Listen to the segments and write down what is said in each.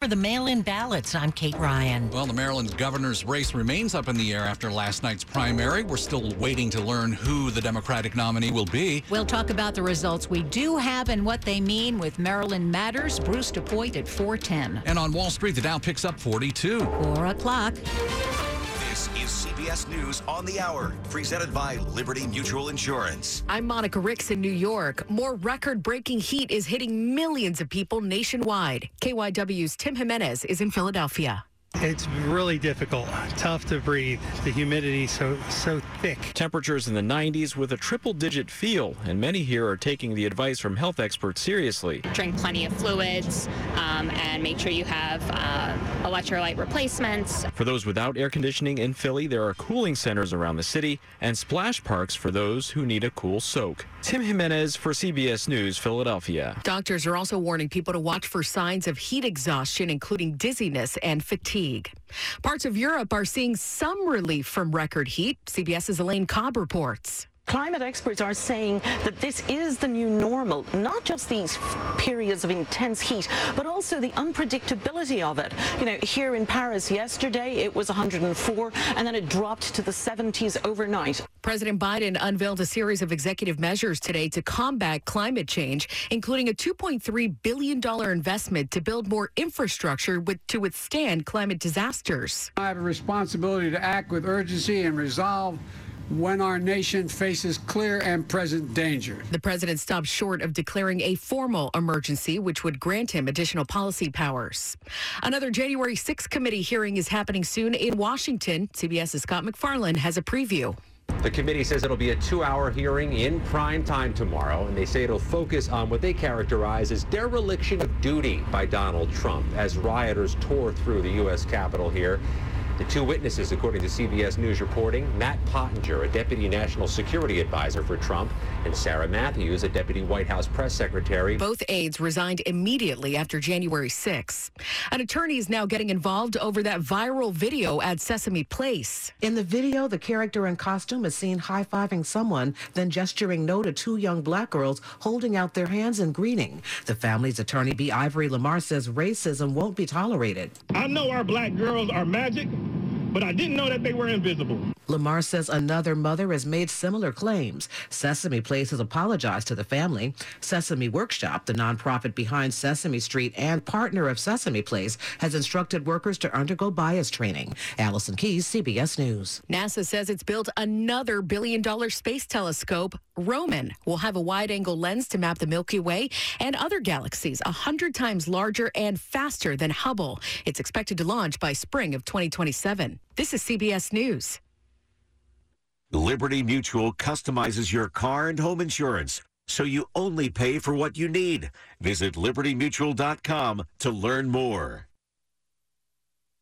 For the mail in ballots, I'm Kate Ryan. Well, the Maryland governor's race remains up in the air after last night's primary. We're still waiting to learn who the Democratic nominee will be. We'll talk about the results we do have and what they mean with Maryland Matters. Bruce DePuyt at 410. And on Wall Street, the Dow picks up 42. 4 o'clock. CBS News on the Hour, presented by Liberty Mutual Insurance. I'm Monica Ricks in New York. More record breaking heat is hitting millions of people nationwide. KYW's Tim Jimenez is in Philadelphia. It's really difficult, tough to breathe. The humidity so so thick. Temperatures in the 90s with a triple-digit feel, and many here are taking the advice from health experts seriously. Drink plenty of fluids um, and make sure you have uh, electrolyte replacements. For those without air conditioning in Philly, there are cooling centers around the city and splash parks for those who need a cool soak. Tim Jimenez for CBS News, Philadelphia. Doctors are also warning people to watch for signs of heat exhaustion, including dizziness and fatigue. Parts of Europe are seeing some relief from record heat. CBS's Elaine Cobbe reports. Climate experts are saying that this is the new normal, not just these periods of intense heat, but also the unpredictability of it. You know, here in Paris yesterday, it was 104, and then it dropped to the 70s overnight. President Biden unveiled a series of executive measures today to combat climate change, including a $2.3 billion investment to build more infrastructure with, to withstand climate disasters. I have a responsibility to act with urgency and resolve when our nation faces clear and present danger. The president stopped short of declaring a formal emergency, which would grant him additional policy powers. Another January 6th committee hearing is happening soon in Washington. CBS's Scott MacFarlane has a preview. The committee says it'll be a two hour hearing in prime time tomorrow, and they say it'll focus on what they characterize as dereliction of duty by Donald Trump as rioters tore through the U.S. Capitol here. The two witnesses, according to CBS News reporting, Matt Pottinger, a deputy national security advisor for Trump, and Sarah Matthews, a deputy White House press secretary. Both aides resigned immediately after January 6. An attorney is now getting involved over that viral video at Sesame Place. In the video, the character in costume is seen high fiving someone, then gesturing no to two young black girls holding out their hands in greeting. The family's attorney, B'Ivory LaMarr, says racism won't be tolerated. I know our black girls are magic but I didn't know that they were invisible. LaMarr says another mother has made similar claims. Sesame Place has apologized to the family. Sesame Workshop, the nonprofit behind Sesame Street and partner of Sesame Place, has instructed workers to undergo bias training. Allison Keyes, CBS News. NASA says it's built another billion dollar space telescope. Roman will have a wide angle lens to map the Milky Way and other galaxies, 100 times larger and faster than Hubble. It's expected to launch by spring of 2027. This is CBS News. Liberty Mutual customizes your car and home insurance so you only pay for what you need. Visit libertymutual.com to learn more.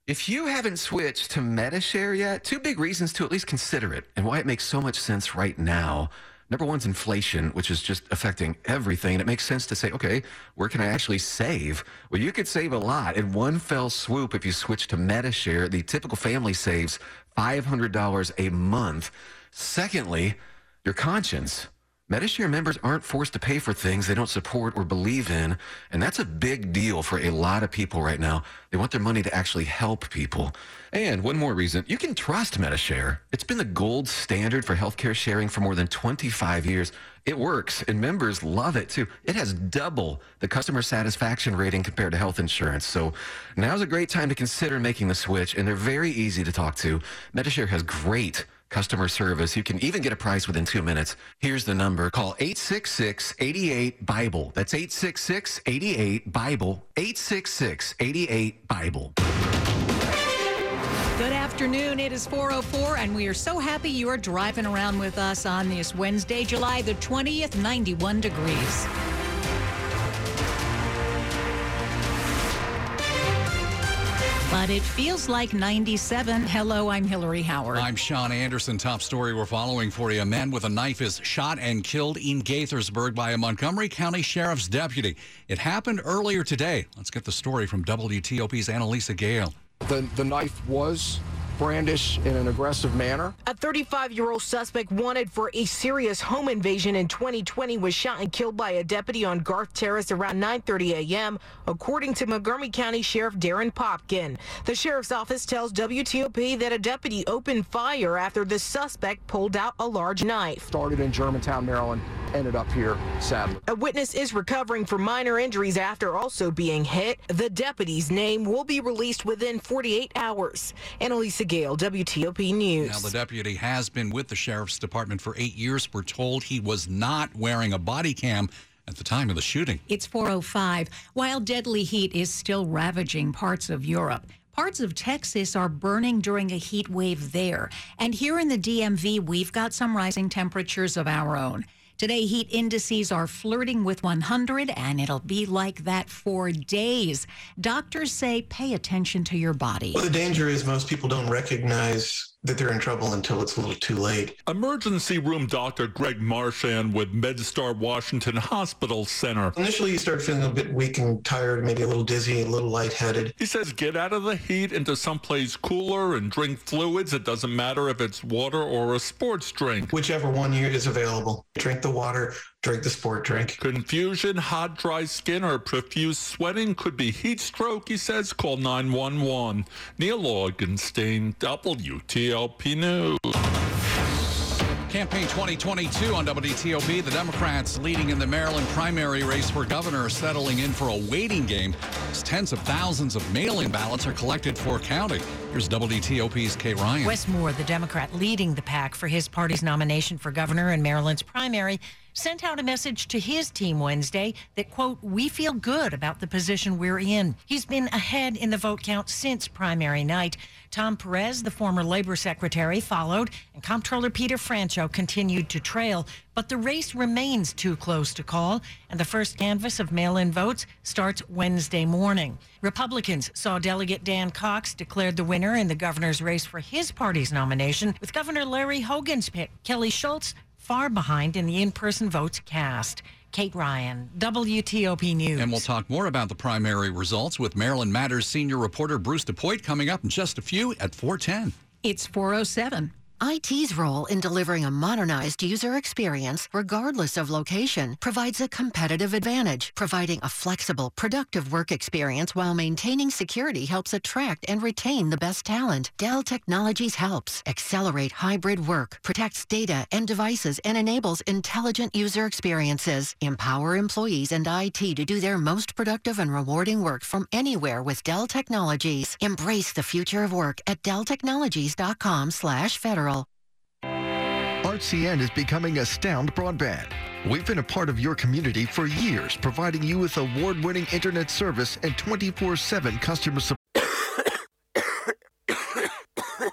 If you haven't switched to Medi-Share yet, two big reasons to at least consider it and why it makes so much sense right now. Number one's inflation, which is just affecting everything. And it makes sense to say, okay, where can I actually save? Well, you could save a lot in one fell swoop if you switch to Medi-Share. The typical family saves $500 a month. Secondly, your conscience. Medi-Share members aren't forced to pay for things they don't support or believe in, and that's a big deal for a lot of people right now. They want their money to actually help people. And one more reason, you can trust Medi-Share. It's been the gold standard for healthcare sharing for more than 25 years. It works, and members love it too. It has double the customer satisfaction rating compared to health insurance. So now's a great time to consider making the switch, and they're very easy to talk to. Medi-Share has great customer service. You can even get a price within two minutes. Here's the number. Call 866-88-BIBLE. That's 866-88-BIBLE. 866-88-BIBLE. Good afternoon. It is 404, and we are so happy you are driving around with us on this Wednesday, July the 20th, 91 degrees. But it feels like 97. Hello, I'm Hillary Howard. I'm Sean Anderson. Top story we're following for you. A man with a knife is shot and killed in Gaithersburg by a Montgomery County Sheriff's deputy. It happened earlier today. Let's get the story from WTOP's Anna-Lysa Gayle. The, the knife was brandish in an aggressive manner. A 35 year old suspect wanted for a serious home invasion in 2020 was shot and killed by a deputy on Garth Terrace around 9:30 a.m. according to Montgomery County Sheriff Darren Popkin. The sheriff's office tells WTOP that a deputy opened fire after the suspect pulled out a large knife. Started in Germantown, Maryland, ended up here, sadly. A witness is recovering from minor injuries after also being hit. The deputy's name will be released within 48 hours. Anna-Lysa Gayle, WTOP News. Now, the deputy has been with the sheriff's department for eight years. We're told he was not wearing a body cam at the time of the shooting. It's 405. While deadly heat is still ravaging parts of Europe, Parts of Texas are burning during a heat wave there. And here in the DMV, we've got some rising temperatures of our own. Today, heat indices are flirting with 100, and it'll be like that for days. Doctors say pay attention to your body. Well, the danger is most people don't recognize that they're in trouble until it's a little too late. Emergency room doctor Greg Marchand with MedStar Washington Hospital Center. Initially, you start feeling a bit weak and tired, maybe a little dizzy, a little lightheaded. He says get out of the heat into someplace cooler and drink fluids. It doesn't matter if it's water or a sports drink. Whichever one you is available. Drink the water, drink the sport drink. Confusion, hot, dry skin, or profuse sweating could be heat stroke, he says. Call 911. Neil Augenstein, WTOP News. Campaign 2022 on WTOP. The Democrats leading in the Maryland primary race for governor are settling in for a waiting game as tens of thousands of mail-in ballots are collected for counting. Here's WTOP's Kate Ryan. Wes Moore, the Democrat leading the pack for his party's nomination for governor in Maryland's primary, sent out a message to his team Wednesday that, quote, we feel good about the position we're in. He's been ahead in the vote count since primary night. Tom Perez, the former labor secretary, followed, and Comptroller Peter Franchot continued to trail. But the race remains too close to call, and the first canvass of mail in votes starts Wednesday morning. Republicans saw Delegate Dan Cox declared the winner in the governor's race for his party's nomination, with Governor Larry Hogan's pick, Kelly Schulz, far behind in the in person votes cast. Kate Ryan, WTOP News. And we'll talk more about the primary results with Maryland Matters senior reporter Bruce DePuyt coming up in just a few at 410. It's 407. IT's role in delivering a modernized user experience, regardless of location, provides a competitive advantage. Providing a flexible, productive work experience while maintaining security helps attract and retain the best talent. Dell Technologies helps accelerate hybrid work, protects data and devices, and enables intelligent user experiences. Empower employees and IT to do their most productive and rewarding work from anywhere with Dell Technologies. Embrace the future of work at delltechnologies.com/federal. RCN is becoming Astound Broadband. We've been a part of your community for years, providing you with award-winning internet service and 24-7 customer support.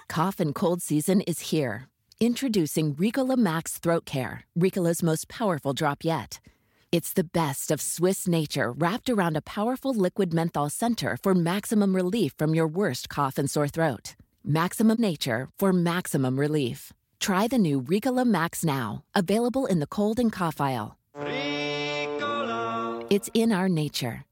Cough and cold season is here. Introducing Ricola Max Throat Care, Ricola's most powerful drop yet. It's the best of Swiss nature wrapped around a powerful liquid menthol center for maximum relief from your worst cough and sore throat. Maximum nature for maximum relief. Try the new Ricola Max now, available in the cold and cough aisle. Ricola. It's in our nature.